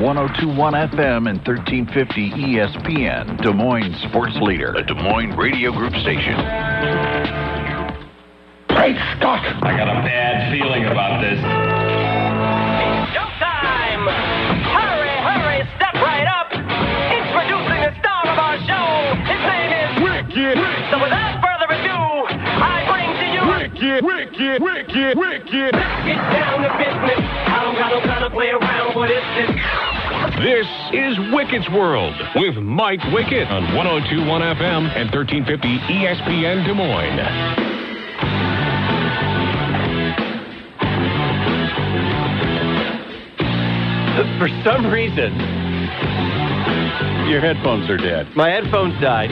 1021 FM and 1350 ESPN, Des Moines Sports Leader, a Des Moines Radio Group station. Great Scott! I got a bad feeling about this. Showtime! Hurry, hurry, step right up! Introducing the star of our show. His name is Wicked! So without further ado, I bring to you Wicked! Wicked! Wicked! Wicked! Get down to This is Wickett's World with Mike Wickett on 1021 FM and 1350 ESPN Des Moines. For some reason, Your headphones are dead. my headphones died.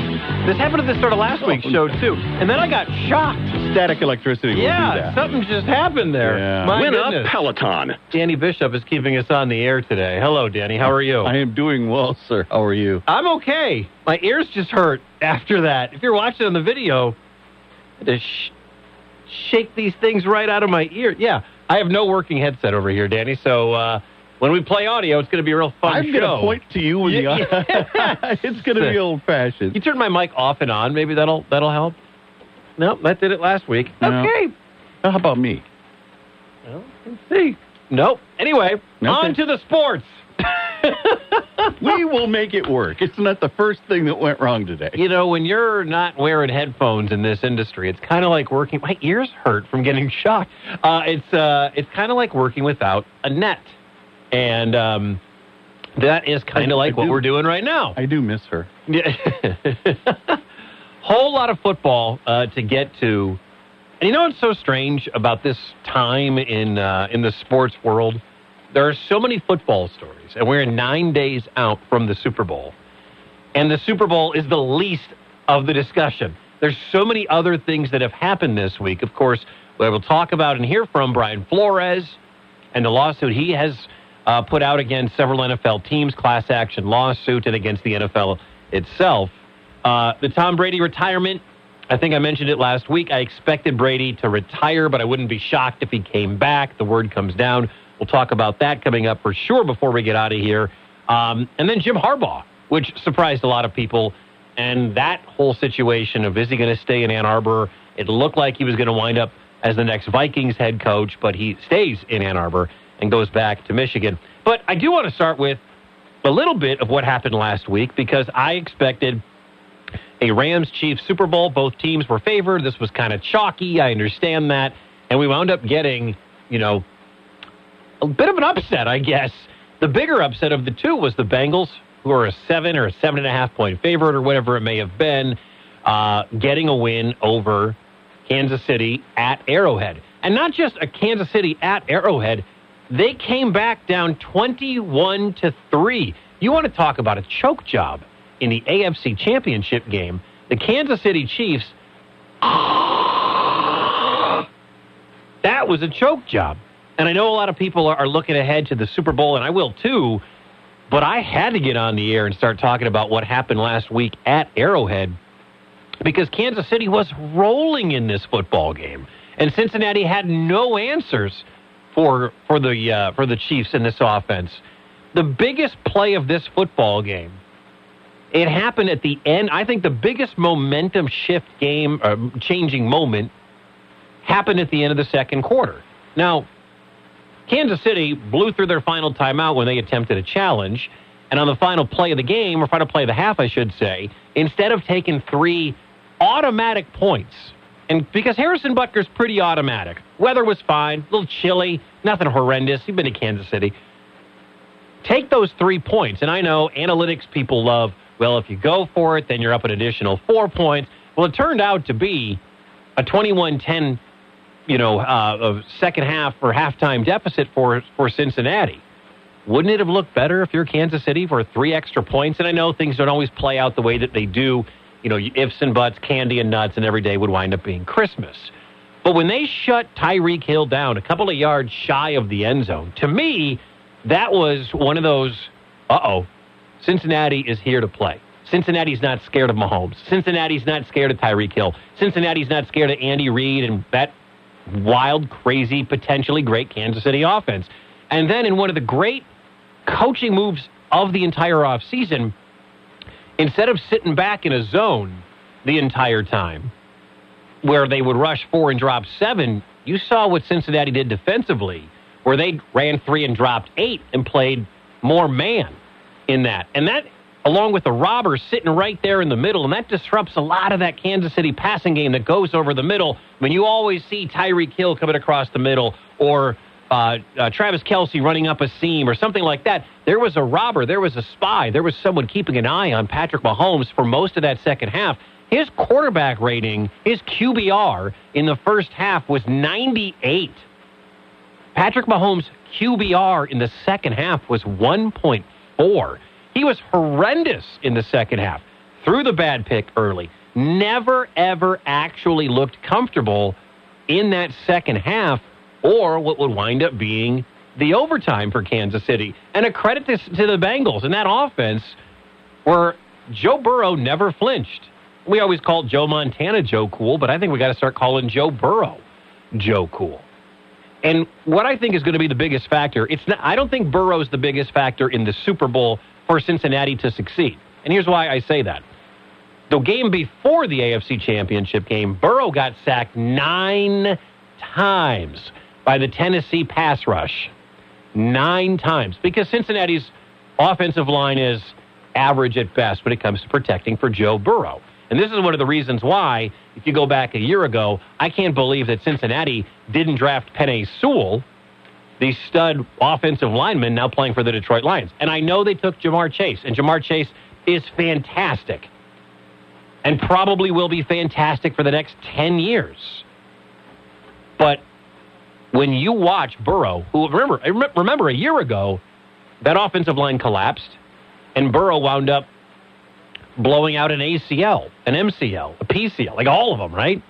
This happened at the start of last oh, week's show, too. And then I got shocked. Static electricity will do Yeah, that. something just happened there. Yeah. My Win goodness. a Peloton. Danny Bishop is keeping us on the air today. Hello, Danny. How are you? I am doing well, sir. How are you? I'm okay. My ears just hurt after that. If you're watching on the video, I had to sh- shake these things right out of my ear. Yeah, I have no working headset over here, Danny. So uh, when we play audio, it's going to be a real fun I'm show. going to point to you with Yeah, the It's going to be old fashioned. You turn my mic off and on. Maybe that'll that'll help. No, that did it last week. No. Okay. How about me? Well, let's see. Nope. Anyway, Okay. on to the sports. We will make it work. It's not the first thing that went wrong today. You know, when you're not wearing headphones in this industry, it's kind of like working. My ears hurt from getting shocked. Uh, it's uh, it's kind of like working without a net, and um, that is kind of like I what do- we're doing right now. I do miss her. Yeah. Whole lot of football uh, to get to. And you know what's so strange about this time in uh, in the sports world? There are so many football stories, and we're nine days out from the Super Bowl. And the Super Bowl is the least of the discussion. There's so many other things that have happened this week. Of course, we will talk about and hear from Brian Flores and the lawsuit he has uh, put out against several NFL teams, class action lawsuit, and against the NFL itself. Uh, the Tom Brady retirement, I think I mentioned it last week. I expected Brady to retire, but I wouldn't be shocked if he came back. The word comes down. We'll talk about that coming up for sure before we get out of here. Um, and then Jim Harbaugh, which surprised a lot of people. And that whole situation of is he going to stay in Ann Arbor? It looked like he was going to wind up as the next Vikings head coach, but he stays in Ann Arbor and goes back to Michigan. But I do want to start with a little bit of what happened last week because I expected a Rams Chiefs Super Bowl. Both teams were favored. This was kind of chalky. I understand that. And we wound up getting, you know, a bit of an upset, I guess. The bigger upset of the two was the Bengals, who are a seven or a seven and a half point favorite or whatever it may have been, uh, getting a win over Kansas City at Arrowhead. And not just a Kansas City at Arrowhead, they came back down 21 to 3. You want to talk about a choke job in the AFC Championship game? The Kansas City Chiefs that was a choke job. And I know a lot of people are, looking ahead to the Super Bowl, and I will too. But I had to get on the air and start talking about what happened last week at Arrowhead because Kansas City was rolling in this football game, and Cincinnati had no answers for for the uh, for the Chiefs in this offense. The biggest play of this football game, it happened at the end. I think the biggest momentum shift game, uh, changing moment, happened at the end of the second quarter. Now, Kansas City blew through their final timeout when they attempted a challenge. And on the final play of the game, or final play of the half, I should say, instead of taking three automatic points, and because Harrison Butker's pretty automatic, weather was fine, a little chilly, nothing horrendous. You've been to Kansas City. Take those three points. And I know analytics people love, well, if you go for it, then you're up an additional four points. Well, it turned out to be a 21 10 you know, uh, second half or halftime deficit for for Cincinnati. Wouldn't it have looked better if you're Kansas City for three extra points? And I know things don't always play out the way that they do. You know, ifs and buts, candy and nuts, and every day would wind up being Christmas. But when they shut Tyreek Hill down a couple of yards shy of the end zone, to me, that was one of those, uh oh, Cincinnati is here to play. Cincinnati's not scared of Mahomes. Cincinnati's not scared of Tyreek Hill. Cincinnati's not scared of Andy Reid and that wild, crazy, potentially great Kansas City offense. And then in one of the great coaching moves of the entire offseason, instead of sitting back in a zone the entire time where they would rush four and drop seven, you saw what Cincinnati did defensively, where they ran three and dropped eight and played more man in that. And that, along with the robbers sitting right there in the middle, and that disrupts a lot of that Kansas City passing game that goes over the middle. I mean, you always see Tyreek Hill coming across the middle or uh, uh, Travis Kelce running up a seam or something like that. There was a robber, there was a spy, there was someone keeping an eye on Patrick Mahomes for most of that second half. His quarterback rating, his QBR in the first half was 98. Patrick Mahomes' QBR in the second half was 1.4. He was horrendous in the second half. Threw the bad pick early. Never, ever actually looked comfortable in that second half or what would wind up being the overtime for Kansas City. And a credit to, to the Bengals and that offense where Joe Burrow never flinched. We always called Joe Montana Joe Cool, but I think we got to start calling Joe Burrow Joe Cool. And what I think is going to be the biggest factor, it's not, I don't think Burrow's the biggest factor in the Super Bowl for Cincinnati to succeed. And here's why I say that. The game before the AFC Championship game, Burrow got sacked nine times by the Tennessee pass rush. Nine times. Because Cincinnati's offensive line is average at best when it comes to protecting for Joe Burrow. And this is one of the reasons why, if you go back a year ago, I can't believe that Cincinnati didn't draft Penei Sewell, the stud offensive lineman now playing for the Detroit Lions. And I know they took Ja'Marr Chase, and Ja'Marr Chase is fantastic and probably will be fantastic for the next 10 years. But when you watch Burrow, who remember remember a year ago, that offensive line collapsed, and Burrow wound up blowing out an ACL, an MCL, a PCL, like all of them, right?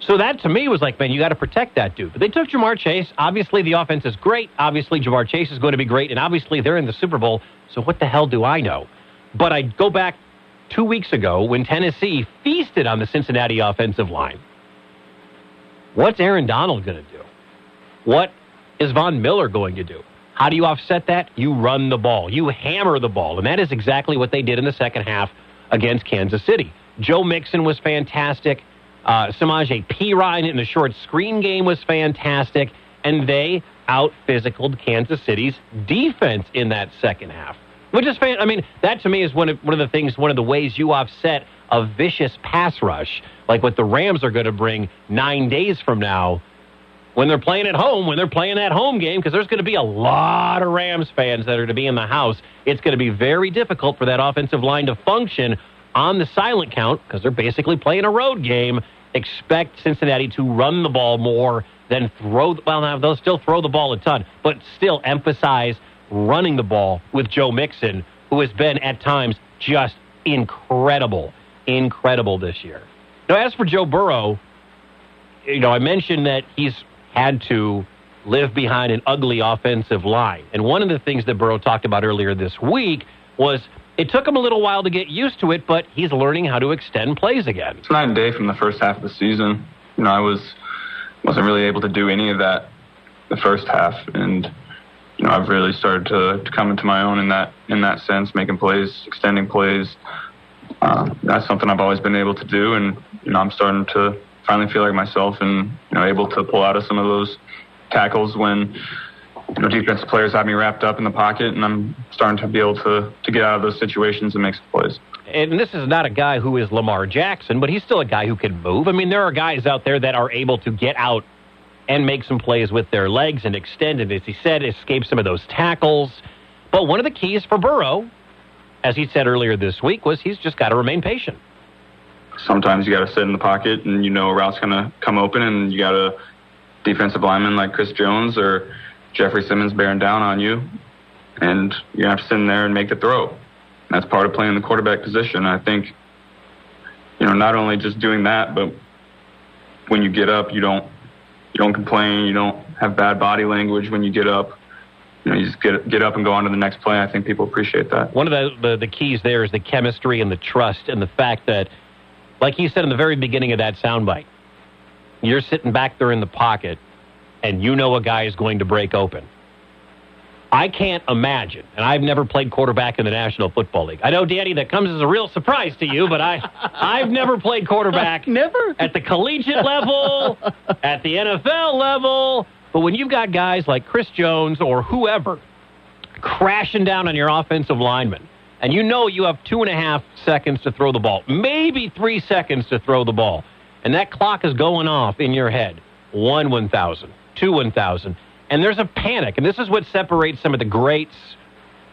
So that to me was like, man, you got to protect that dude. But they took Ja'Marr Chase. Obviously, the offense is great. Obviously, Ja'Marr Chase is going to be great, and obviously, they're in the Super Bowl. So what the hell do I know? But I go back two weeks ago when Tennessee feasted on the Cincinnati offensive line. What's Aaron Donald going to do? What is Von Miller going to do? How do you offset that? You run the ball. You hammer the ball. And that is exactly what they did in the second half against Kansas City. Joe Mixon was fantastic. Uh, Samaje Perine in the short screen game was fantastic. And they out physicaled Kansas City's defense in that second half. Which is fan. I mean, that to me is one of one of the things, one of the ways you offset a vicious pass rush, like what the Rams are going to bring nine days from now when they're playing at home, when they're playing that home game, because there's going to be a lot of Rams fans that are to be in the house. It's going to be very difficult for that offensive line to function on the silent count because they're basically playing a road game. Expect Cincinnati to run the ball more than throw. Well, now they'll still throw the ball a ton, but still emphasize running the ball with Joe Mixon, who has been at times just incredible, incredible this year. Now, as for Joe Burrow, you know, I mentioned that he's had to live behind an ugly offensive line. And one of the things that Burrow talked about earlier this week was it took him a little while to get used to it, but he's learning how to extend plays again. It's night and day from the first half of the season. You know, I was wasn't really able to do any of that the first half, and you know, I've really started to, to come into my own in that in that sense, making plays, extending plays. Uh, that's something I've always been able to do, and you know, I'm starting to finally feel like myself and you know able to pull out of some of those tackles when you know defensive players have me wrapped up in the pocket, and I'm starting to be able to to get out of those situations and make some plays. And this is not a guy who is Lamar Jackson, but he's still a guy who can move. I mean, there are guys out there that are able to get out and make some plays with their legs and extend, and as he said, escape some of those tackles. But one of the keys for Burrow, as he said earlier this week, was he's just got to remain patient sometimes you got to sit in the pocket and you know a route's going to come open and you got a defensive lineman like Chris Jones or Jeffrey Simmons bearing down on you and you have to sit in there and make the throw. That's part of playing the quarterback position. I think, you know, not only just doing that, but when you get up, you don't you don't complain, you don't have bad body language when you get up. You know, you just get get up and go on to the next play. I think people appreciate that. One of the, the, the keys there is the chemistry and the trust and the fact that like he said in the very beginning of that soundbite, you're sitting back there in the pocket and you know a guy is going to break open. I can't imagine, and I've never played quarterback in the National Football League. I know, Danny, that comes as a real surprise to you, but I, I've never played quarterback. Never? At the collegiate level, at the NFL level. But when you've got guys like Chris Jones or whoever crashing down on your offensive lineman, and you know you have two and a half seconds to throw the ball, maybe three seconds to throw the ball, and that clock is going off in your head. One 1,000, two 1,000, and there's a panic. And this is what separates some of the greats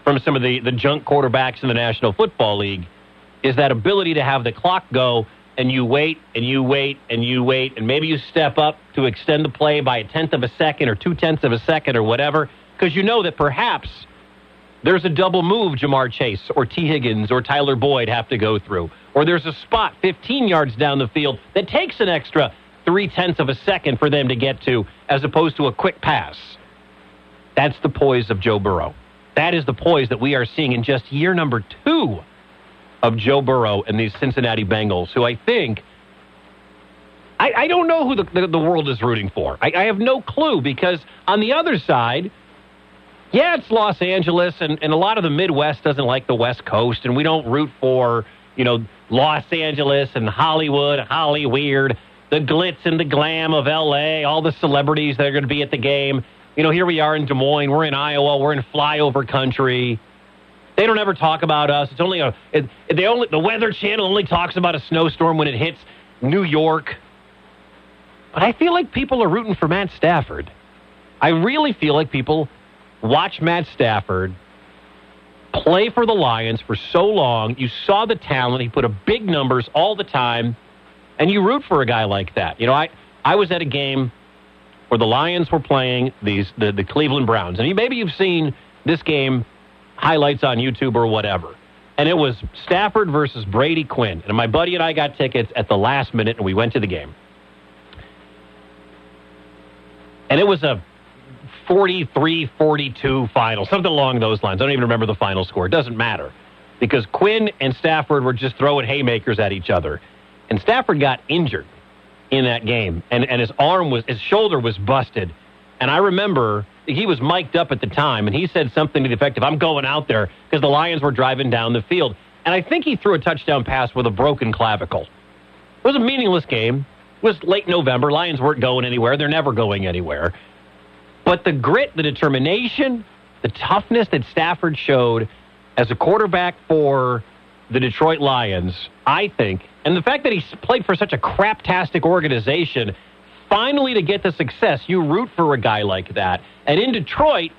from some of the, the junk quarterbacks in the National Football League is that ability to have the clock go and you wait and you wait and you wait. And maybe you step up to extend the play by a tenth of a second or two tenths of a second or whatever because you know that perhaps there's a double move Ja'Marr Chase or Tee Higgins or Tyler Boyd have to go through. Or there's a spot 15 yards down the field that takes an extra three tenths of a second for them to get to as opposed to a quick pass. That's the poise of Joe Burrow. That is the poise that we are seeing in just year number two of Joe Burrow and these Cincinnati Bengals, who I think. I, I don't know who the, the, the world is rooting for. I, I have no clue because on the other side, yeah, it's Los Angeles, and, and a lot of the Midwest doesn't like the West Coast, and we don't root for, you know, Los Angeles and Hollywood, Holly Weird, the glitz and the glam of L.A., all the celebrities that are going to be at the game. You know, here we are in Des Moines, we're in Iowa, we're in flyover country. They don't ever talk about us. It's only a it, they only the Weather Channel only talks about a snowstorm when it hits New York. But I feel like people are rooting for Matt Stafford. I really feel like people watch Matt Stafford play for the Lions for so long. You saw the talent. He put up big numbers all the time, and you root for a guy like that. You know, I I was at a game where the Lions were playing these the, the Cleveland Browns, and maybe you've seen this game highlights on YouTube or whatever. And it was Stafford versus Brady Quinn. And my buddy and I got tickets at the last minute, and we went to the game. And it was a 43 42 final, something along those lines. I don't even remember the final score. It doesn't matter because Quinn and Stafford were just throwing haymakers at each other. And Stafford got injured in that game, and, and his arm was, his shoulder was busted. And I remember he was mic'd up at the time, and he said something to the effect of, I'm going out there because the Lions were driving down the field. And I think he threw a touchdown pass with a broken clavicle. It was a meaningless game. It was late November. Lions weren't going anywhere. They're never going anywhere. But the grit, the determination, the toughness that Stafford showed as a quarterback for the Detroit Lions, I think, and the fact that he's played for such a craptastic organization, finally to get the success, you root for a guy like that. And in Detroit,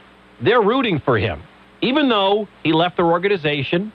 they're rooting for him. Even though he left their organization,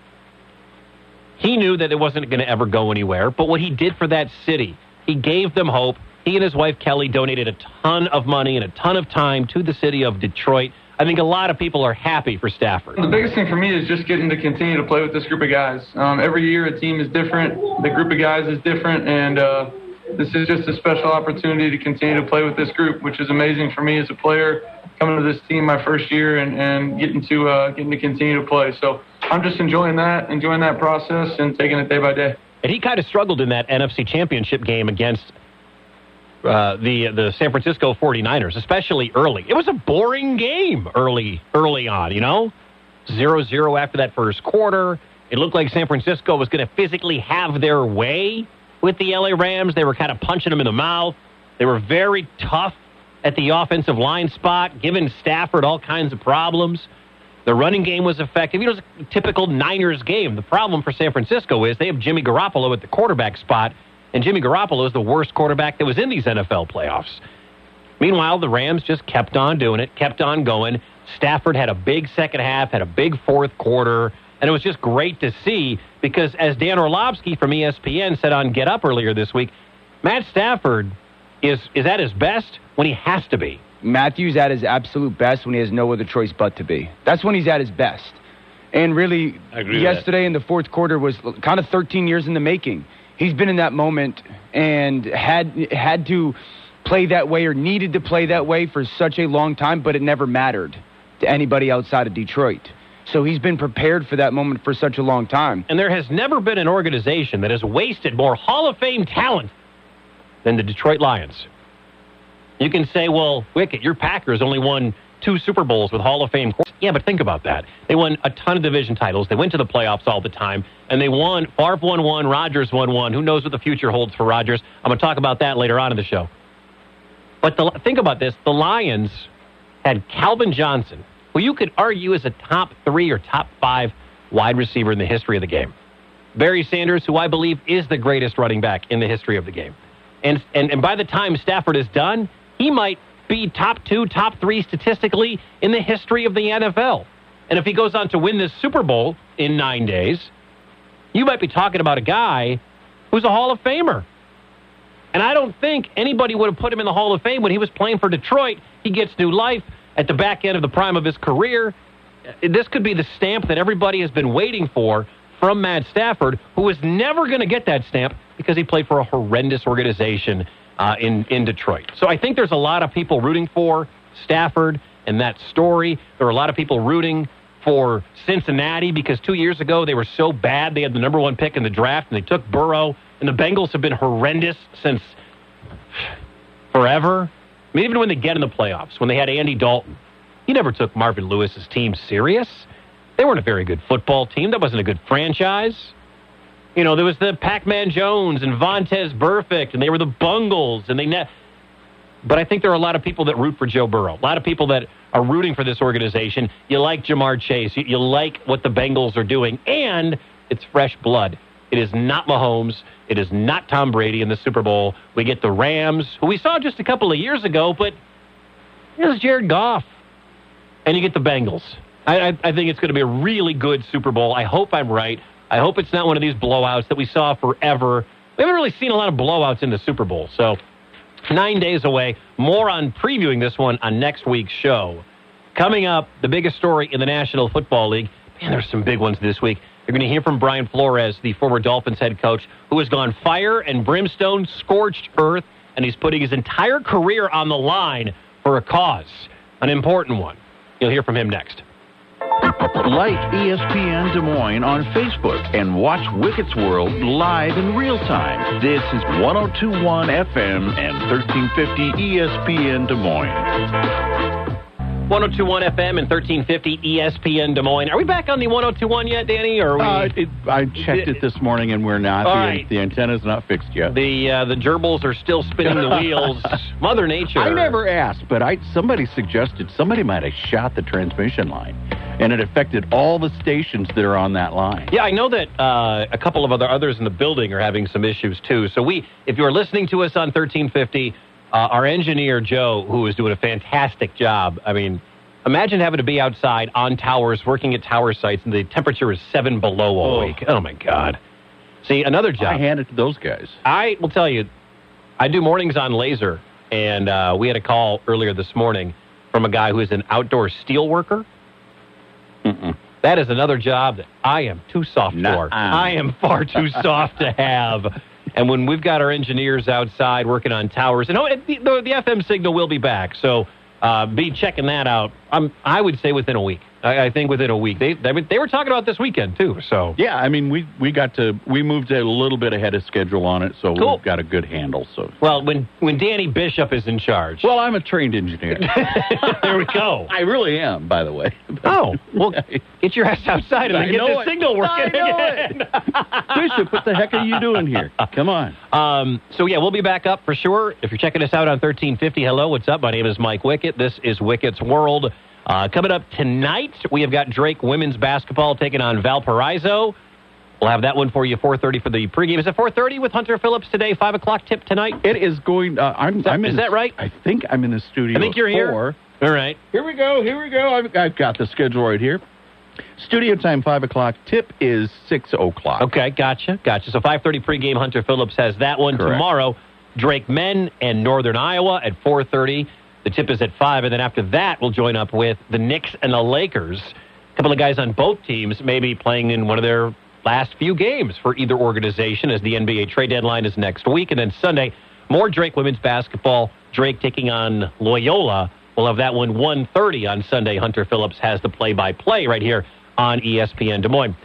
he knew that it wasn't going to ever go anywhere. But what he did for that city, he gave them hope. He and his wife Kelly donated a ton of money and a ton of time to the city of Detroit. I think a lot of people are happy for Stafford. The biggest thing for me is just getting to continue to play with this group of guys. Um, every year, a team is different. The group of guys is different, and uh, this is just a special opportunity to continue to play with this group, which is amazing for me as a player coming to this team my first year and, and getting to uh, getting to continue to play. So I'm just enjoying that, enjoying that process, and taking it day by day. And he kind of struggled in that NFC Championship game against uh, the the San Francisco 49ers, especially early. It was a boring game early early on, you know? 0-0 after that first quarter. It looked like San Francisco was going to physically have their way with the LA Rams. They were kind of punching them in the mouth. They were very tough at the offensive line spot, giving Stafford all kinds of problems. The running game was effective. You know, it was a typical Niners game. The problem for San Francisco is they have Jimmy Garoppolo at the quarterback spot, and Jimmy Garoppolo is the worst quarterback that was in these NFL playoffs. Meanwhile, the Rams just kept on doing it, kept on going. Stafford had a big second half, had a big fourth quarter, and it was just great to see because, as Dan Orlovsky from ESPN said on Get Up earlier this week, Matt Stafford is is at his best when he has to be. Matthew's at his absolute best when he has no other choice but to be. That's when he's at his best. And really, yesterday in the fourth quarter was kind of 13 years in the making. He's been in that moment and had had to play that way or needed to play that way for such a long time, but it never mattered to anybody outside of Detroit. So he's been prepared for that moment for such a long time. And there has never been an organization that has wasted more Hall of Fame talent than the Detroit Lions. You can say, well, Wickett, your Packers only won two Super Bowls with Hall of Fame. Yeah, but think about that. They won a ton of division titles. They went to the playoffs all the time, and they won. Favre won one, Rodgers won one. Who knows what the future holds for Rodgers? I'm going to talk about that later on in the show. But the, think about this: the Lions had Calvin Johnson, who you could argue is a top three or top five wide receiver in the history of the game. Barry Sanders, who I believe is the greatest running back in the history of the game. And, and, and by the time Stafford is done, he might be top two, top three statistically in the history of the NFL. And if he goes on to win this Super Bowl in nine days, you might be talking about a guy who's a Hall of Famer. And I don't think anybody would have put him in the Hall of Fame when he was playing for Detroit. He gets new life at the back end of the prime of his career. This could be the stamp that everybody has been waiting for from Matt Stafford, who was never going to get that stamp because he played for a horrendous organization uh, in, in Detroit. So I think there's a lot of people rooting for Stafford and that story. There are a lot of people rooting for Cincinnati because two years ago they were so bad they had the number one pick in the draft and they took Burrow. And the Bengals have been horrendous since forever. I mean, even when they get in the playoffs, when they had Andy Dalton, he never took Marvin Lewis's team serious. They weren't a very good football team. That wasn't a good franchise. You know, there was the Pac-Man Jones and Vontaze Burfict, and they were the Bungles, and they net. But I think there are a lot of people that root for Joe Burrow. A lot of people that are rooting for this organization. You like Ja'Marr Chase. You, you like what the Bengals are doing, and it's fresh blood. It is not Mahomes. It is not Tom Brady in the Super Bowl. We get the Rams, who we saw just a couple of years ago, but here's Jared Goff. And you get the Bengals. I, I, I think it's going to be a really good Super Bowl. I hope I'm right. I hope it's not one of these blowouts that we saw forever. We haven't really seen a lot of blowouts in the Super Bowl. So, nine days away. More on previewing this one on next week's show. Coming up, the biggest story in the National Football League. Man, there's some big ones this week. You're going to hear from Brian Flores, the former Dolphins head coach, who has gone fire and brimstone, scorched earth, and he's putting his entire career on the line for a cause, an important one. You'll hear from him next. Like ESPN Des Moines on Facebook and watch Wickett's World live in real time. This is 1021 FM and 1350 ESPN Des Moines. 1021 FM and 1350 ESPN Des Moines. Are we back on the 1021 yet, Danny? Or are we? Uh, it, I checked it this morning, and we're not. The, right. the antenna's not fixed yet. the uh, the gerbils are still spinning the wheels. Mother Nature. I never asked, but I somebody suggested somebody might have shot the transmission line, and it affected all the stations that are on that line. Yeah, I know that uh, a couple of other others in the building are having some issues too. So we, if you're listening to us on 1350, uh, our engineer Joe, who is doing a fantastic job. I mean, imagine having to be outside on towers, working at tower sites, and the temperature is seven below all Oh. week. Oh my God! See, another job. I hand it to those guys. I will tell you, I do mornings on Lazer, and uh, we had a call earlier this morning from a guy who is an outdoor steel worker. Mm-mm. That is another job that I am too soft for. Nuh-uh. I am far too soft to have. And when we've got our engineers outside working on towers, and oh, the, the, the FM signal will be back, so uh, be checking that out. Um, I would say within a week. I, I think within a week. They, they they were talking about this weekend too. So Yeah, I mean, we we got to we moved a little bit ahead of schedule on it, so Cool. we've got a good handle. So, well, when when Danny Bishop is in charge, well, I'm a trained engineer. there we go. I really am, by the way. Oh, well, get your ass outside and get the it. signal working again. Bishop, what the heck are you doing here? Come on. Um, so yeah, we'll be back up for sure. If you're checking us out on 1350, hello, what's up? My name is Mike Wickett. This is Wickett's World. Uh, coming up tonight, we have got Drake women's basketball taking on Valparaiso. We'll have that one for you 4:30 for the pregame. Is it 4:30 with Hunter Phillips today? Five o'clock tip tonight. It is going. Uh, I'm. that- I'm in is that right? I think I'm in the studio. I think you're here. four. All right. Here we go. Here we go. I've, I've got the schedule right here. Studio time five o'clock. Tip is six o'clock. Okay, gotcha, gotcha. So 5:30 pregame. Hunter Phillips has that one Correct. tomorrow. Drake Men and Northern Iowa at 4:30. The tip is at five, and then after that, we'll join up with the Knicks and the Lakers. A couple of guys on both teams maybe playing in one of their last few games for either organization, as the NBA trade deadline is next week, and then Sunday, more Drake women's basketball. Drake taking on Loyola. We'll have that one 1:30 on Sunday. Hunter Phillips has the play-by-play right here on ESPN Des Moines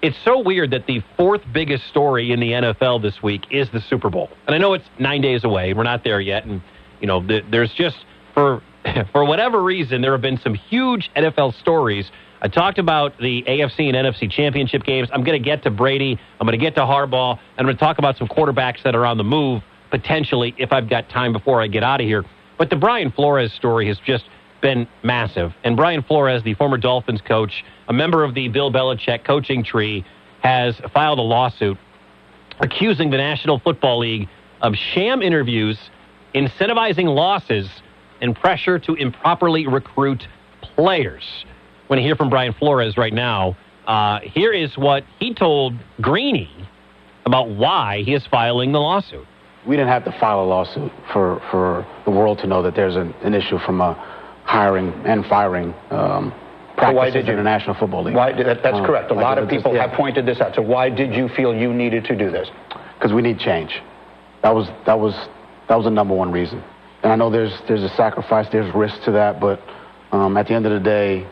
it's so weird that the fourth biggest story in the NFL this week is the Super Bowl. And I know it's nine days away. We're not there yet. And, you know, th- there's just, for for whatever reason, there have been some huge NFL stories. I talked about the AFC and NFC championship games. I'm going to get to Brady. I'm going to get to Harbaugh. And I'm going to talk about some quarterbacks that are on the move potentially if I've got time before I get out of here. But the Brian Flores story has just been massive. And Brian Flores, the former Dolphins coach, a member of the Bill Belichick coaching tree, has filed a lawsuit accusing the National Football League of sham interviews, incentivizing losses, and pressure to improperly recruit players. We're going to hear from Brian Flores right now. Uh, here is what he told Greeny about why he is filing the lawsuit. We didn't have to file a lawsuit for, for the world to know that there's an, an issue from a hiring and firing um, practices why did you- in the National Football League. Why, that, that's Um, correct. A like lot of people just- have pointed this out. So why did you feel you needed to do this? because we need change. That was that was that was the number one reason. And I know there's there's a sacrifice, there's risk to that, but um, at the end of the day,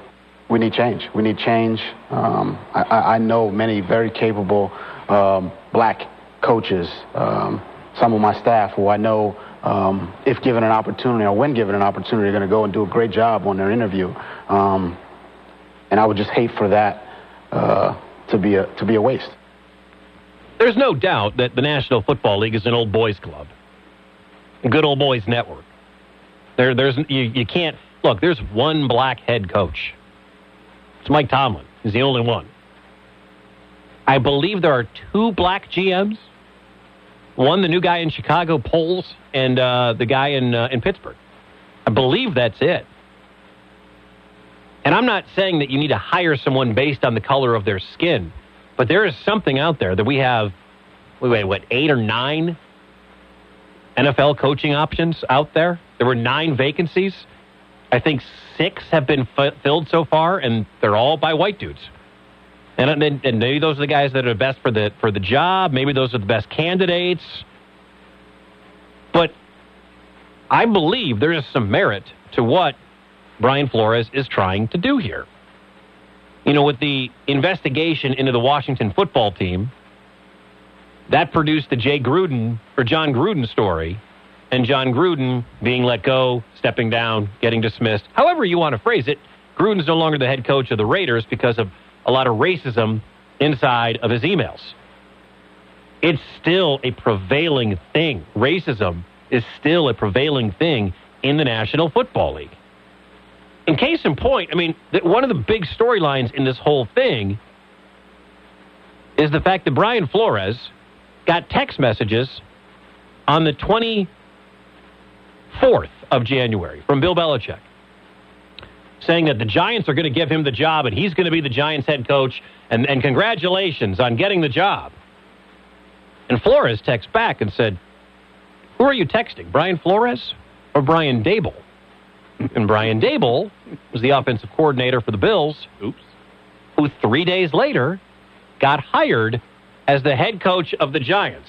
we need change. We need change. Um, I, I know many very capable um, black coaches, um, some of my staff who I know, um, if given an opportunity or when given an opportunity, are going to go and do a great job on their interview. Um, and I would just hate for that uh, to be a to be a waste. There's no doubt that the National Football League is an old boys club, good old boys network. There, there's you, you can't look. There's one black head coach. It's Mike Tomlin. He's the only one. I believe there are two black GMs. One, the new guy in Chicago, Poles, and uh, the guy in uh, in Pittsburgh. I believe that's it. And I'm not saying that you need to hire someone based on the color of their skin, but there is something out there that we have. Wait, wait, what? Eight or nine NFL coaching options out there. There were nine vacancies. I think six have been f- filled so far, and they're all by white dudes. And, and, and maybe those are the guys that are best for the for the job. Maybe those are the best candidates. But I believe there is some merit to what Brian Flores is trying to do here. You know, with the investigation into the Washington football team, that produced the Jay Gruden or Jon Gruden story, and Jon Gruden being let go, stepping down, getting dismissed. However, you want to phrase it, Gruden's no longer the head coach of the Raiders because of a lot of racism inside of his emails. It's still a prevailing thing. Racism is still a prevailing thing in the National Football League. In case in point, I mean, one of the big storylines in this whole thing is the fact that Brian Flores got text messages on the 24th of January from Bill Belichick saying that the Giants are going to give him the job and he's going to be the Giants head coach and, and congratulations on getting the job. And Flores texts back and said, Who are you texting, Brian Flores or Brian Daboll? And Brian Daboll was the offensive coordinator for the Bills. Oops. Who three days later got hired as the head coach of the Giants.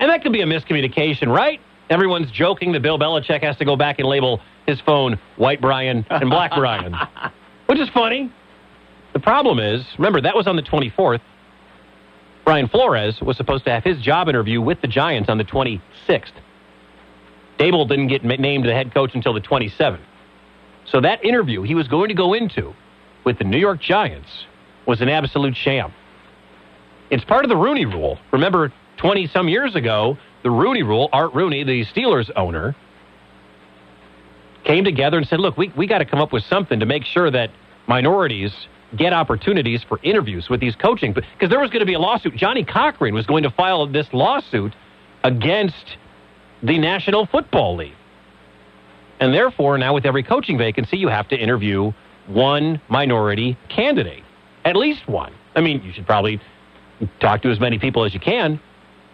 And that could be a miscommunication, right? Everyone's joking that Bill Belichick has to go back and label his phone White Brian and Black Brian, which is funny. The problem is, remember, that was on the 24th. Brian Flores was supposed to have his job interview with the Giants on the 26th. Daboll didn't get named the head coach until the 27th. So that interview he was going to go into with the New York Giants was an absolute sham. It's part of the Rooney Rule. Remember, 20 some years ago, the Rooney Rule, Art Rooney, the Steelers owner, came together and said, look, we, we got to come up with something to make sure that minorities get opportunities for interviews with these coaching. Because there was going to be a lawsuit. Johnnie Cochran was going to file this lawsuit against the National Football League. And therefore, now with every coaching vacancy, you have to interview one minority candidate, at least one. I mean, you should probably talk to as many people as you can.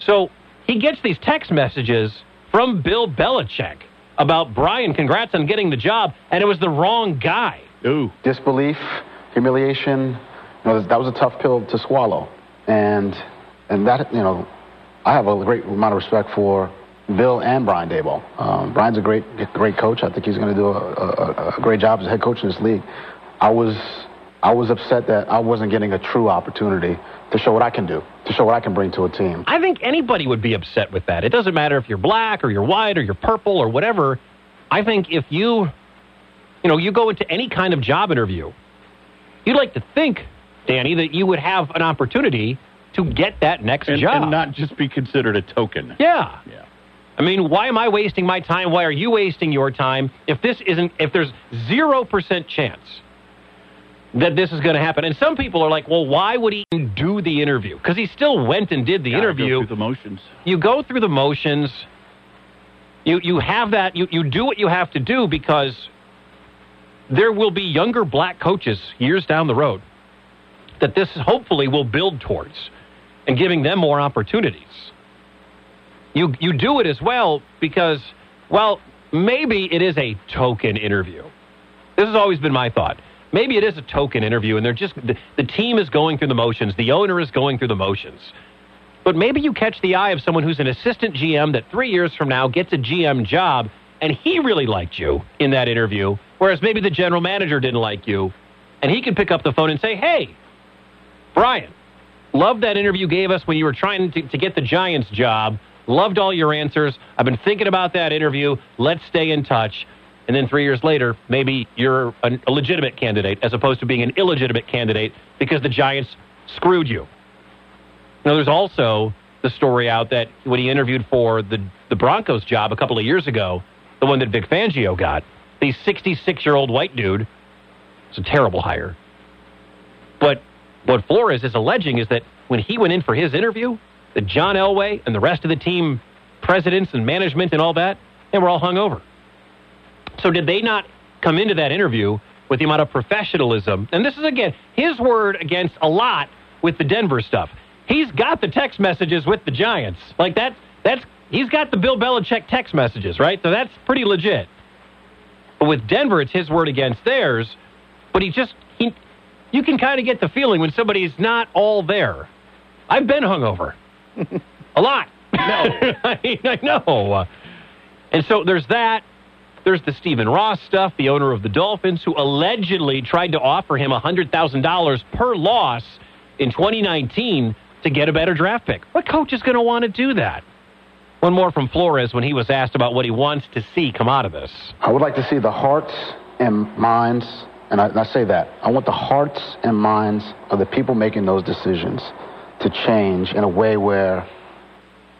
So he gets these text messages from Bill Belichick about Brian, congrats on getting the job, and it was the wrong guy. Ooh. Disbelief, humiliation. You know, that was a tough pill to swallow, and and that you know, I have a great amount of respect for Bill and Brian Daboll. Um, Brian's a great great coach. I think he's going to do a, a, a great job as a head coach in this league. I was I was upset that I wasn't getting a true opportunity to show what I can do, to show what I can bring to a team. I think anybody would be upset with that. It doesn't matter if you're black or you're white or you're purple or whatever. I think if you, you know, you go into any kind of job interview, you'd like to think, Danny, that you would have an opportunity to get that next and, job. and not just be considered a token. Yeah. Yeah. I mean, why am I wasting my time? Why are you wasting your time? If this isn't, if there's 0% chance that this is going to happen. And some people are like, well, why would he even do the interview? Because he still went and did the Gotta go interview. through the motions. You go through the motions. You, you have that, you, you do what you have to do because there will be younger black coaches years down the road that this hopefully will build towards and giving them more opportunities. You, you do it as well because, well, maybe it is a token interview. This has always been my thought. Maybe it is a token interview and they're just, the, the team is going through the motions, the owner is going through the motions. But maybe you catch the eye of someone who's an assistant GM that three years from now gets a GM job and he really liked you in that interview, whereas maybe the general manager didn't like you. And he can pick up the phone and say, hey, Brian, loved that interview you gave us when you were trying to, to get the Giants job. Loved all your answers. I've been thinking about that interview. Let's stay in touch. And then three years later, maybe you're an, a legitimate candidate as opposed to being an illegitimate candidate because the Giants screwed you. Now, there's also the story out that when he interviewed for the, the Broncos job a couple of years ago, the one that Vic Fangio got, the 66 year old white dude, it's a terrible hire. But what Flores is alleging is that when he went in for his interview, that John Elway and the rest of the team presidents and management and all that, they were all hungover. So did they not come into that interview with the amount of professionalism? And this is again his word against a lot with the Denver stuff. He's got the text messages with the Giants. Like that that's he's got the Bill Belichick text messages, right? So that's pretty legit. But with Denver, it's his word against theirs. But he just he you can kind of get the feeling when somebody's not all there. I've been hungover. a lot. No. I, mean, I know. And so there's that. There's the Stephen Ross stuff, the owner of the Dolphins, who allegedly tried to offer him $100,000 per loss in 2019 to get a better draft pick. What coach is going to want to do that? One more from Flores when he was asked about what he wants to see come out of this. I would like to see the hearts and minds, and I, and I say that, I want the hearts and minds of the people making those decisions to change in a way where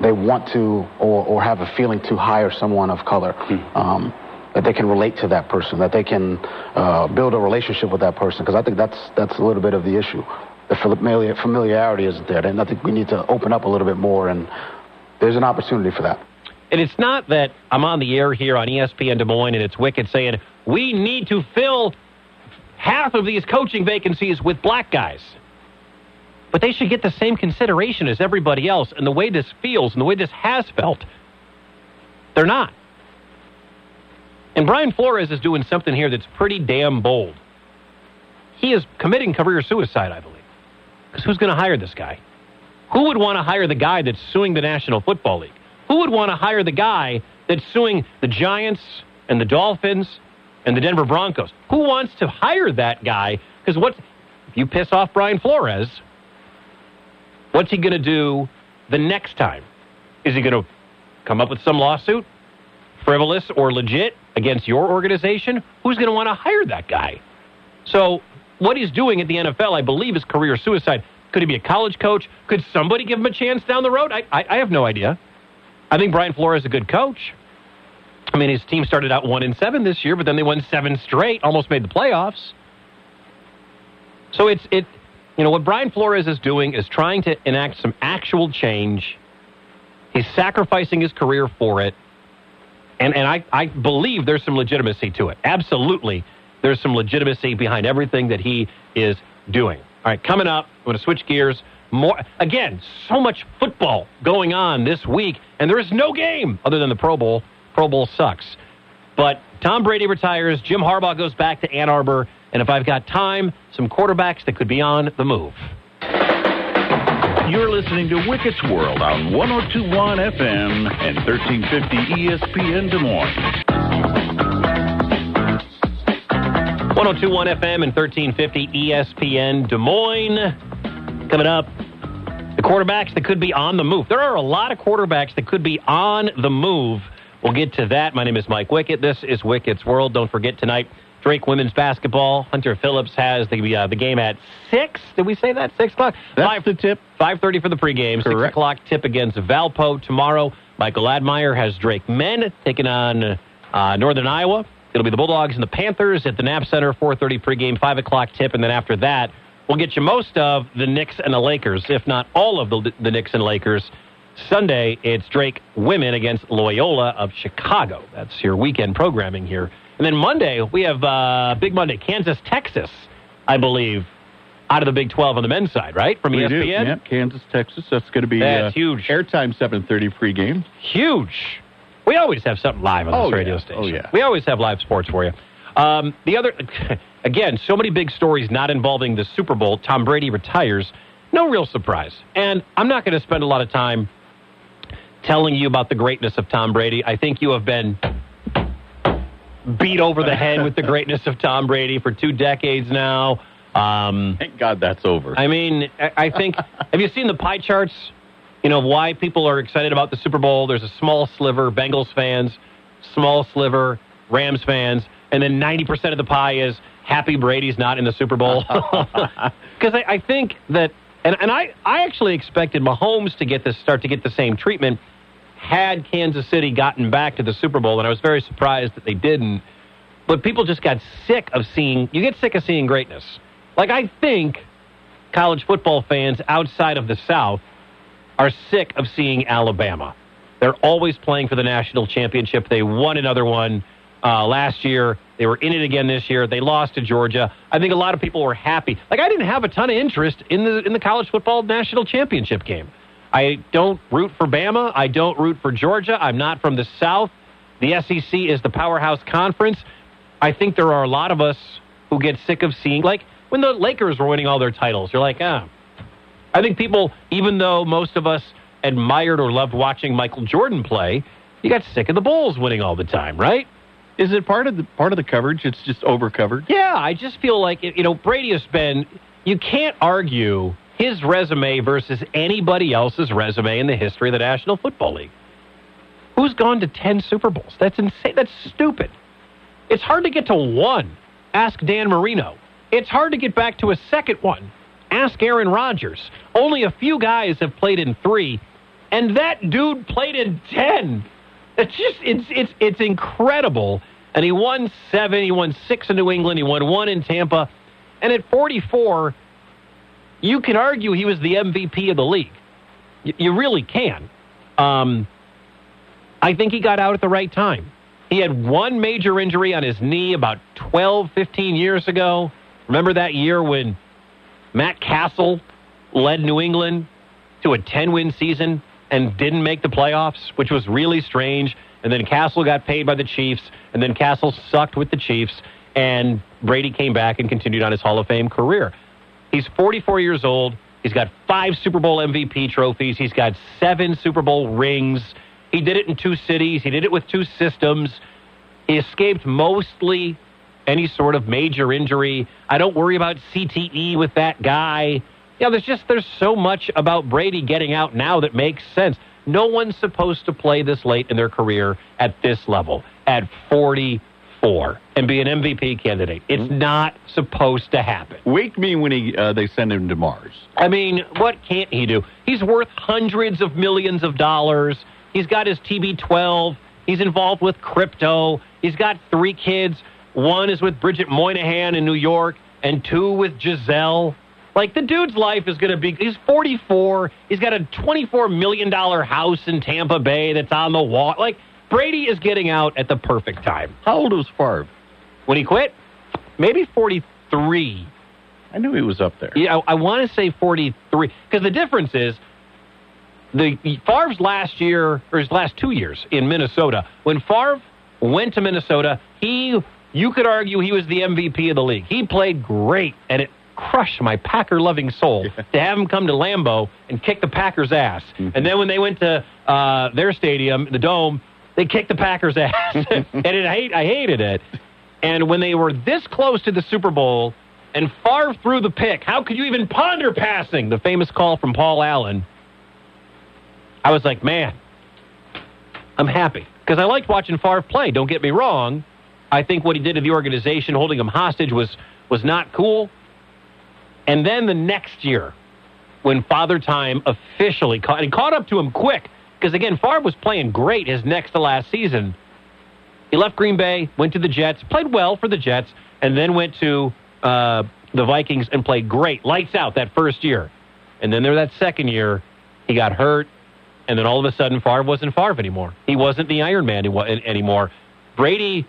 they want to or, or have a feeling to hire someone of color. Um, that they can relate to that person, that they can uh, build a relationship with that person, because I think that's that's a little bit of the issue. The familiar, familiarity isn't there, and I think we need to open up a little bit more, and there's an opportunity for that. And it's not that I'm on the air here on ESPN Des Moines and it's Wickett saying we need to fill half of these coaching vacancies with black guys. But they should get the same consideration as everybody else. And the way this feels and the way this has felt, they're not. And Brian Flores is doing something here that's pretty damn bold. He is committing career suicide, I believe. Because who's going to hire this guy? Who would want to hire the guy that's suing the National Football League? Who would want to hire the guy that's suing the Giants and the Dolphins and the Denver Broncos? Who wants to hire that guy? Because what if you piss off Brian Flores? What's he going to do the next time? Is he going to come up with some lawsuit, frivolous or legit, against your organization? Who's going to want to hire that guy? So, what he's doing at the NFL, I believe, is career suicide. Could he be a college coach? Could somebody give him a chance down the road? I, I, I have no idea. I think Brian Flores is a good coach. I mean, his team started out one and seven this year, but then they won seven straight, almost made the playoffs. So it's it, you know, what Brian Flores is doing is trying to enact some actual change. He's sacrificing his career for it, and and I I believe there's some legitimacy to it. Absolutely, there's some legitimacy behind everything that he is doing. All right, coming up, I'm going to switch gears. More again, so much football going on this week, and there is no game other than the Pro Bowl. Pro Bowl sucks. But Tom Brady retires, Jim Harbaugh goes back to Ann Arbor, and if I've got time, some quarterbacks that could be on the move. You're listening to Wickett's World on 1021 FM and 1350 ESPN Des Moines. 1021 FM and 1350 ESPN Des Moines. Coming up, the quarterbacks that could be on the move. There are a lot of quarterbacks that could be on the move. We'll get to that. My name is Mike Wickett. This is Wickett's World. Don't forget tonight, Drake women's basketball. Hunter Phillips has the uh, the game at six. Did we say that six o'clock? That's Five, the tip. Five thirty for the pregame. Six o'clock tip against Valpo tomorrow. Michael Admire has Drake men taking on uh, Northern Iowa. It'll be the Bulldogs and the Panthers at the Knapp Center. Four thirty pregame. Five o'clock tip, and then after that, we'll get you most of the Knicks and the Lakers, if not all of the the Knicks and Lakers. Sunday, it's Drake women against Loyola of Chicago. That's your weekend programming here. And then Monday, we have uh, Big Monday, Kansas, Texas, I believe, out of the Big 12 on the men's side, right? From We ESPN? do. Yep, Kansas, Texas. That's going to be That's uh, huge. Airtime 7:30 pregame. Huge. We always have something live on Oh, this yeah. radio station. Oh, yeah. We always have live sports for you. Um, the other, again, so many big stories not involving the Super Bowl. Tom Brady retires. No real surprise. And I'm not going to spend a lot of time telling you about the greatness of Tom Brady. I think you have been beat over the head with the greatness of Tom Brady for two decades now. Um, Thank God that's over. I mean, I I think. have you seen the pie charts? You know why people are excited about the Super Bowl. There's a small sliver Bengals fans, small sliver Rams fans, and then 90% of the pie is happy Brady's not in the Super Bowl. Because I, I think that, and, and I, I actually expected Mahomes to get this start to get the same treatment had Kansas City gotten back to the Super Bowl, and I was very surprised that they didn't. But people just got sick of seeing. You get sick of seeing greatness. Like I think college football fans outside of the South are sick of seeing Alabama. They're always playing for the national championship. They won another one uh, last year. They were in it again this year. They lost to Georgia. I think a lot of people were happy. Like I didn't have a ton of interest in the in the college football national championship game. I don't root for Bama. I don't root for Georgia. I'm not from the South. The SEC is the powerhouse conference. I think there are a lot of us who get sick of seeing like when the Lakers were winning all their titles. You're like, ah. I think people, even though most of us admired or loved watching Michael Jordan play, you got sick of the Bulls winning all the time, right? Is it part of the part of the coverage? It's just over covered. Yeah, I just feel like you know Brady has been. You can't argue his resume versus anybody else's resume in the history of the National Football League. Who's gone to ten Super Bowls? That's insane. That's stupid. It's hard to get to one. Ask Dan Marino. It's hard to get back to a second one. Ask Aaron Rodgers. Only a few guys have played in three, and that dude played in ten. It's just it's it's it's incredible. And he won seven. He won six in New England. He won one in Tampa. And at 44, you can argue he was the MVP of the league. Y- you really can. Um, I think he got out at the right time. He had one major injury on his knee about 12, 15 years ago. Remember that year when Matt Cassel led New England to a 10 win season and didn't make the playoffs, which was really strange. And then Cassel got paid by the Chiefs, and then Cassel sucked with the Chiefs, and Brady came back and continued on his Hall of Fame career. He's 44 years old. He's got five Super Bowl MVP trophies. He's got seven Super Bowl rings. He did it in two cities. He did it with two systems. He escaped mostly any sort of major injury. I don't worry about CTE with that guy. Yeah, you know, there's just there's so much about Brady getting out now that makes sense. No one's supposed to play this late in their career at this level at 44 and be an MVP candidate. It's not supposed to happen. Wake me when he uh, they send him to Mars. I mean, what can't he do? He's worth hundreds of millions of dollars. He's got his TB12. He's involved with crypto. He's got three kids. One is with Bridget Moynahan in New York, and two with Gisele. Like, the dude's life is going to be. He's 44. He's got a $24 million house in Tampa Bay that's on the wall. Like, Brady is getting out at the perfect time. How old was Favre? When he quit? Maybe 43. I knew he was up there. Yeah, I, I want to say 43 because the difference is the Favre's last year or his last two years in Minnesota. When Favre went to Minnesota, he you could argue he was the MVP of the league. He played great, and it crushed my Packer loving soul to have him come to Lambeau and kick the Packers' ass. And then when they went to uh, their stadium, the Dome, they kicked the Packers' ass, and it, I, hate, I hated it. And when they were this close to the Super Bowl, and Favre threw the pick, how could you even ponder passing? The famous call from Paul Allen. I was like, man, I'm happy because I liked watching Favre play. Don't get me wrong. I think what he did to the organization, holding him hostage, was was not cool. And then the next year, when Father Time officially caught, and caught up to him quick, because again, Favre was playing great his next to last season. He left Green Bay, went to the Jets, played well for the Jets, and then went to uh, the Vikings and played great, lights out that first year. And then there that second year, he got hurt, and then all of a sudden, Favre wasn't Favre anymore. He wasn't the Iron Man anymore. Brady,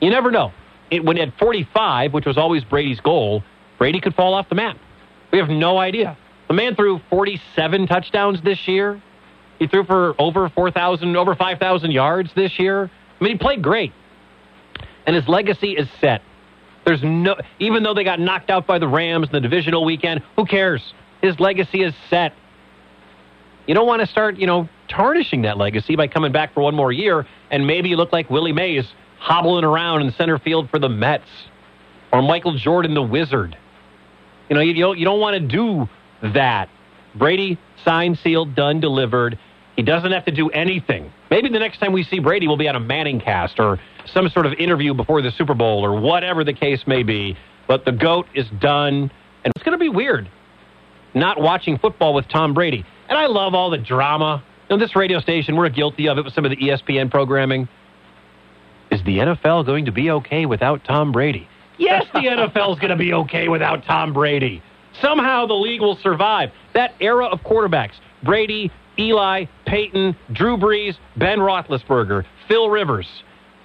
you never know. It, when at 45, which was always Brady's goal, Brady could fall off the map. We have no idea. The man threw 47 touchdowns this year. He threw for over 4,000, over 5,000 yards this year. I mean, he played great. And his legacy is set. There's no, even though they got knocked out by the Rams in the divisional weekend, who cares? His legacy is set. You don't want to start, you know, tarnishing that legacy by coming back for one more year and maybe you look like Willie Mays hobbling around in center field for the Mets or Michael Jordan, the Wizard. You know, you don't, you don't want to do that. Brady signed, sealed, done, delivered. He doesn't have to do anything. Maybe the next time we see Brady we'll be on a Manning cast or some sort of interview before the Super Bowl or whatever the case may be. But the GOAT is done. And it's going to be weird not watching football with Tom Brady. And I love all the drama. You know, this radio station, we're guilty of it with some of the ESPN programming. Is the NFL going to be okay without Tom Brady? Yes, the NFL is going to be okay without Tom Brady. Somehow the league will survive. That era of quarterbacks Brady, Eli, Peyton, Drew Brees, Ben Roethlisberger, Phil Rivers.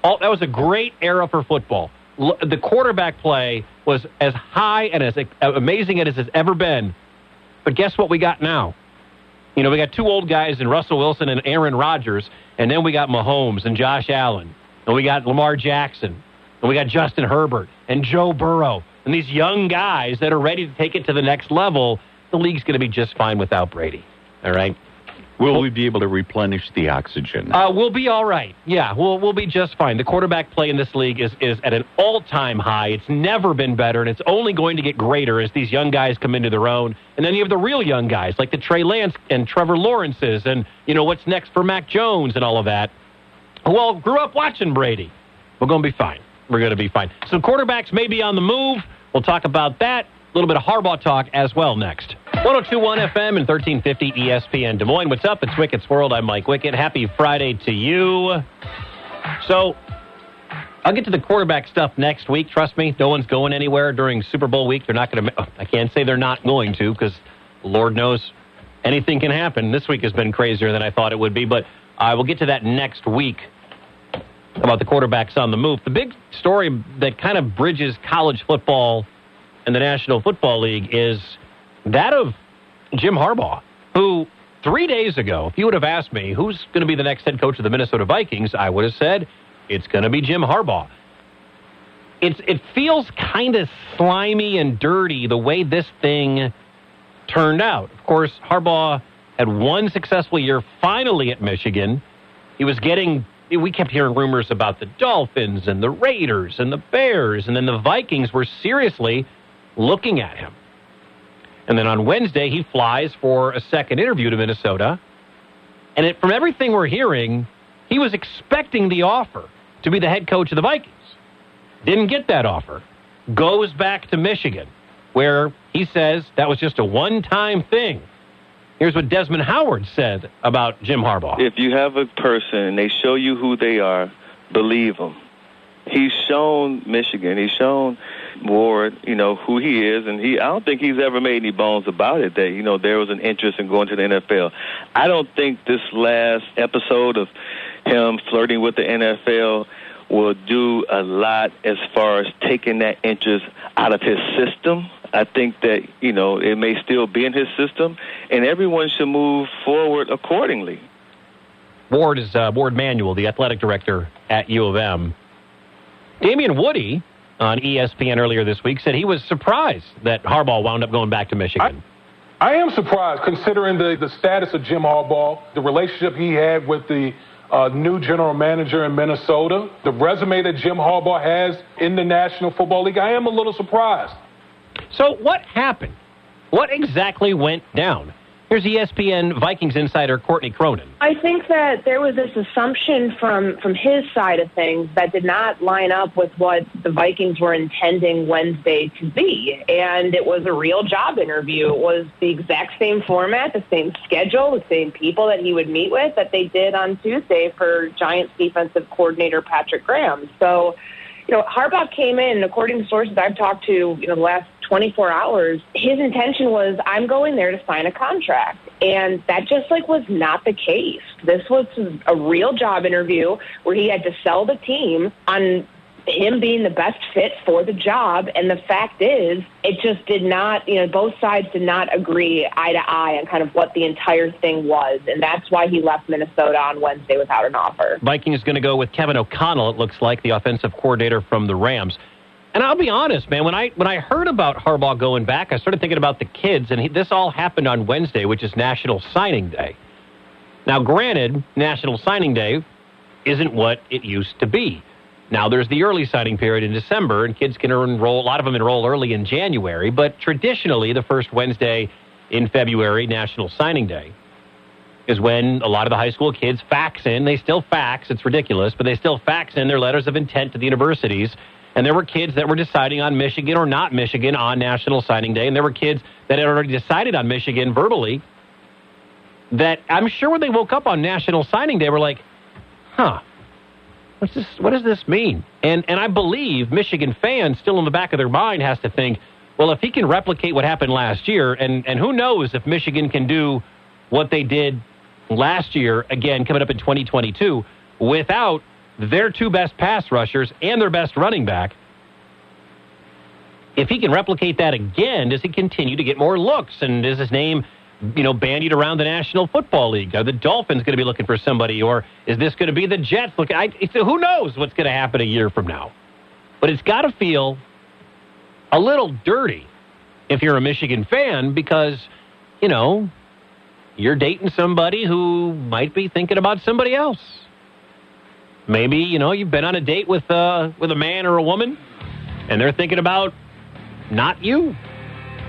All, that was a great era for football. L- the quarterback play was as high and as uh, amazing as it has ever been but guess what we got now? You know, we got two old guys in Russell Wilson and Aaron Rodgers, and then we got Mahomes and Josh Allen, and we got Lamar Jackson, and we got Justin Herbert and Joe Burrow, and these young guys that are ready to take it to the next level. The league's going to be just fine without Brady. All right. Will we be able to replenish the oxygen? Uh, we'll be all right. Yeah, we'll we'll be just fine. The quarterback play in this league is is at an all time high. It's never been better, and it's only going to get greater as these young guys come into their own. And then you have the real young guys like the Trey Lance and Trevor Lawrences, and you know what's next for Mac Jones and all of that, who all grew up watching Brady. We're going to be fine. We're going to be fine. So quarterbacks may be on the move. We'll talk about that. A little bit of Harbaugh talk as well next. 1021 FM and 1350 ESPN Des Moines. What's up? It's Wickett's World. I'm Mike Wickett. Happy Friday to you. So, I'll get to the quarterback stuff next week. Trust me, no one's going anywhere during Super Bowl week. They're not going to. I can't say they're not going to because Lord knows anything can happen. This week has been crazier than I thought it would be, but I will get to that next week about the quarterbacks on the move. The big story that kind of bridges college football and the National Football League is that of Jim Harbaugh, who three days ago, if you would have asked me who's going to be the next head coach of the Minnesota Vikings, I would have said it's going to be Jim Harbaugh. It's, it feels kind of slimy and dirty the way this thing turned out. Of course, Harbaugh had one successful year finally at Michigan. He was getting, we kept hearing rumors about the Dolphins and the Raiders and the Bears, and then the Vikings were seriously looking at him. And then on Wednesday, he flies for a second interview to Minnesota. And it, from everything we're hearing, he was expecting the offer to be the head coach of the Vikings. Didn't get that offer. Goes back to Michigan, where he says that was just a one time thing. Here's what Desmond Howard said about Jim Harbaugh. If you have a person and they show you who they are, believe them. He's shown Michigan. He's shown Warde, you know, who he is, and he I don't think he's ever made any bones about it that, you know, there was an interest in going to the NFL. I don't think this last episode of him flirting with the NFL will do a lot as far as taking that interest out of his system. I think that, you know, it may still be in his system, and everyone should move forward accordingly. Warde is uh, Warde Manuel, the athletic director at U of M. Damien Woody on ESPN earlier this week said he was surprised that Harbaugh wound up going back to Michigan. I, I am surprised considering the, the status of Jim Harbaugh, the relationship he had with the uh, new general manager in Minnesota, the resume that Jim Harbaugh has in the National Football League. I am a little surprised. So, what happened? What exactly went down? Here's ESPN Vikings insider Courtney Cronin. I think that there was this assumption from from his side of things that did not line up with what the Vikings were intending Wednesday to be, and it was a real job interview. It was the exact same format, the same schedule, the same people that he would meet with that they did on Tuesday for Giants defensive coordinator Patrick Graham. So you know, Harbaugh came in, according to sources I've talked to, you know, the last 24 hours, his intention was, I'm going there to sign a contract. And that just like was not the case. This was a real job interview where he had to sell the team on him being the best fit for the job. And the fact is, it just did not, you know, both sides did not agree eye to eye on kind of what the entire thing was. And that's why he left Minnesota on Wednesday without an offer. Viking is going to go with Kevin O'Connell. It looks like the offensive coordinator from the Rams. And I'll be honest, man. When I when I heard about Harbaugh going back, I started thinking about the kids, and he, this all happened on Wednesday, which is National Signing Day. Now, granted, National Signing Day isn't what it used to be. Now, there's the early signing period in December, and kids can enroll. A lot of them enroll early in January, but traditionally, the first Wednesday in February, National Signing Day, is when a lot of the high school kids fax in. They still fax. It's ridiculous, but they still fax in their letters of intent to the universities. And there were kids that were deciding on Michigan or not Michigan on National Signing Day. And there were kids that had already decided on Michigan verbally that I'm sure when they woke up on National Signing Day were like, huh, what's this, what does this mean? And, and I believe Michigan fans still in the back of their mind has to think, well, if he can replicate what happened last year, and, and who knows if Michigan can do what they did last year, again, coming up in 2022, without their two best pass rushers and their best running back. If he can replicate that again, does he continue to get more looks? And is his name, you know, bandied around the National Football League? Are the Dolphins going to be looking for somebody, or is this going to be the Jets looking? I, who knows what's going to happen a year from now? But it's got to feel a little dirty if you're a Michigan fan because, you know, you're dating somebody who might be thinking about somebody else. Maybe you know you've been on a date with uh, with a man or a woman, and they're thinking about not you.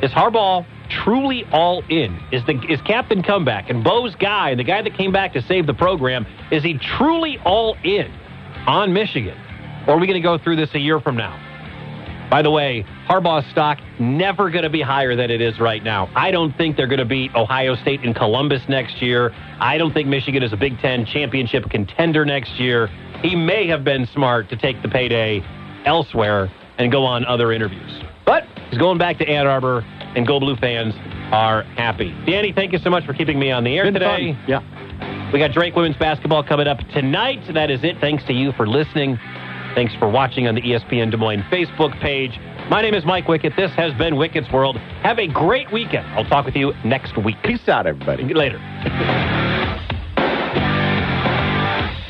Is Harbaugh truly all in? Is the is Captain Comeback and Bo's guy, the guy that came back to save the program, is he truly all in on Michigan, or are we going to go through this a year from now? By the way, Harbaugh's stock never going to be higher than it is right now. I don't think they're going to beat Ohio State in Columbus next year. I don't think Michigan is a Big Ten championship contender next year. He may have been smart to take the payday elsewhere and go on other interviews. But he's going back to Ann Arbor, and Go Blue fans are happy. Danny, thank you so much for keeping me on the air Been today. fun. Yeah. We got Drake women's basketball coming up tonight. That is it. Thanks to you for listening. Thanks for watching on the ESPN Des Moines Facebook page. My name is Mike Wickett. This has been Wickett's World. Have a great weekend. I'll talk with you next week. Peace out, everybody. Later.